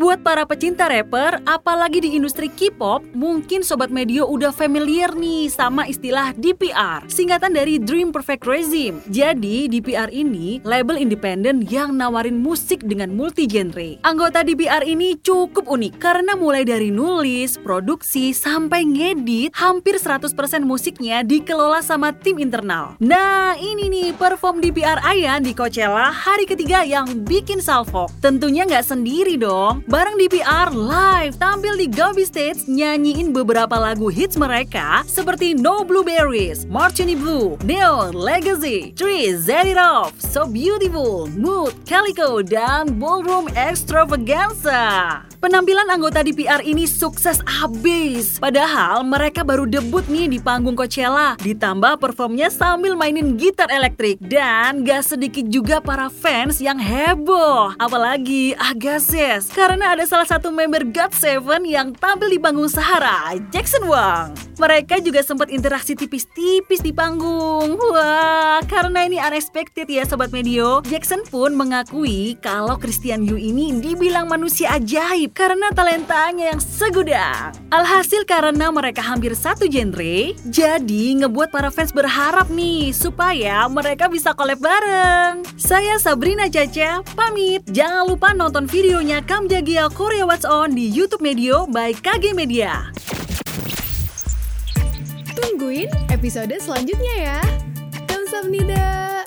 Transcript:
Buat para pecinta rapper, apalagi di industri K-pop, mungkin Sobat Medio udah familiar nih sama istilah DPR, singkatan dari Dream Perfect Regime. Jadi, DPR ini label independen yang nawarin musik dengan multi genre. Anggota DPR ini cukup unik karena mulai dari nulis, produksi, sampai ngedit, hampir 100% musiknya dikelola sama tim internal. Nah, ini nih perform DPR Ayan di Coachella hari ketiga yang bikin salvo. Tentunya nggak sendiri dong. Bareng DPR live tampil di Gabi Stage nyanyiin beberapa lagu hits mereka seperti No Blueberries, Martini Blue, Neon, Legacy, Tree, Off, So Beautiful, Mood, Calico, dan Ballroom Extravaganza. Penampilan anggota DPR ini sukses abis. Padahal mereka baru debut nih di panggung Coachella. Ditambah performnya sambil mainin gitar elektrik. Dan gak sedikit juga para fans yang heboh. Apalagi Agassiz. Karena ada salah satu member God Seven yang tampil di panggung Sahara, Jackson Wang. Mereka juga sempat interaksi tipis-tipis di panggung. Wah, karena ini unexpected ya Sobat Medio. Jackson pun mengakui kalau Christian Yu ini dibilang manusia ajaib karena talentanya yang segudang. Alhasil karena mereka hampir satu genre, jadi ngebuat para fans berharap nih supaya mereka bisa collab bareng. Saya Sabrina Caca, pamit. Jangan lupa nonton videonya Kamjagia Korea Watch On di YouTube Medio by KG Media. Tungguin episode selanjutnya ya. Kamsahamnida.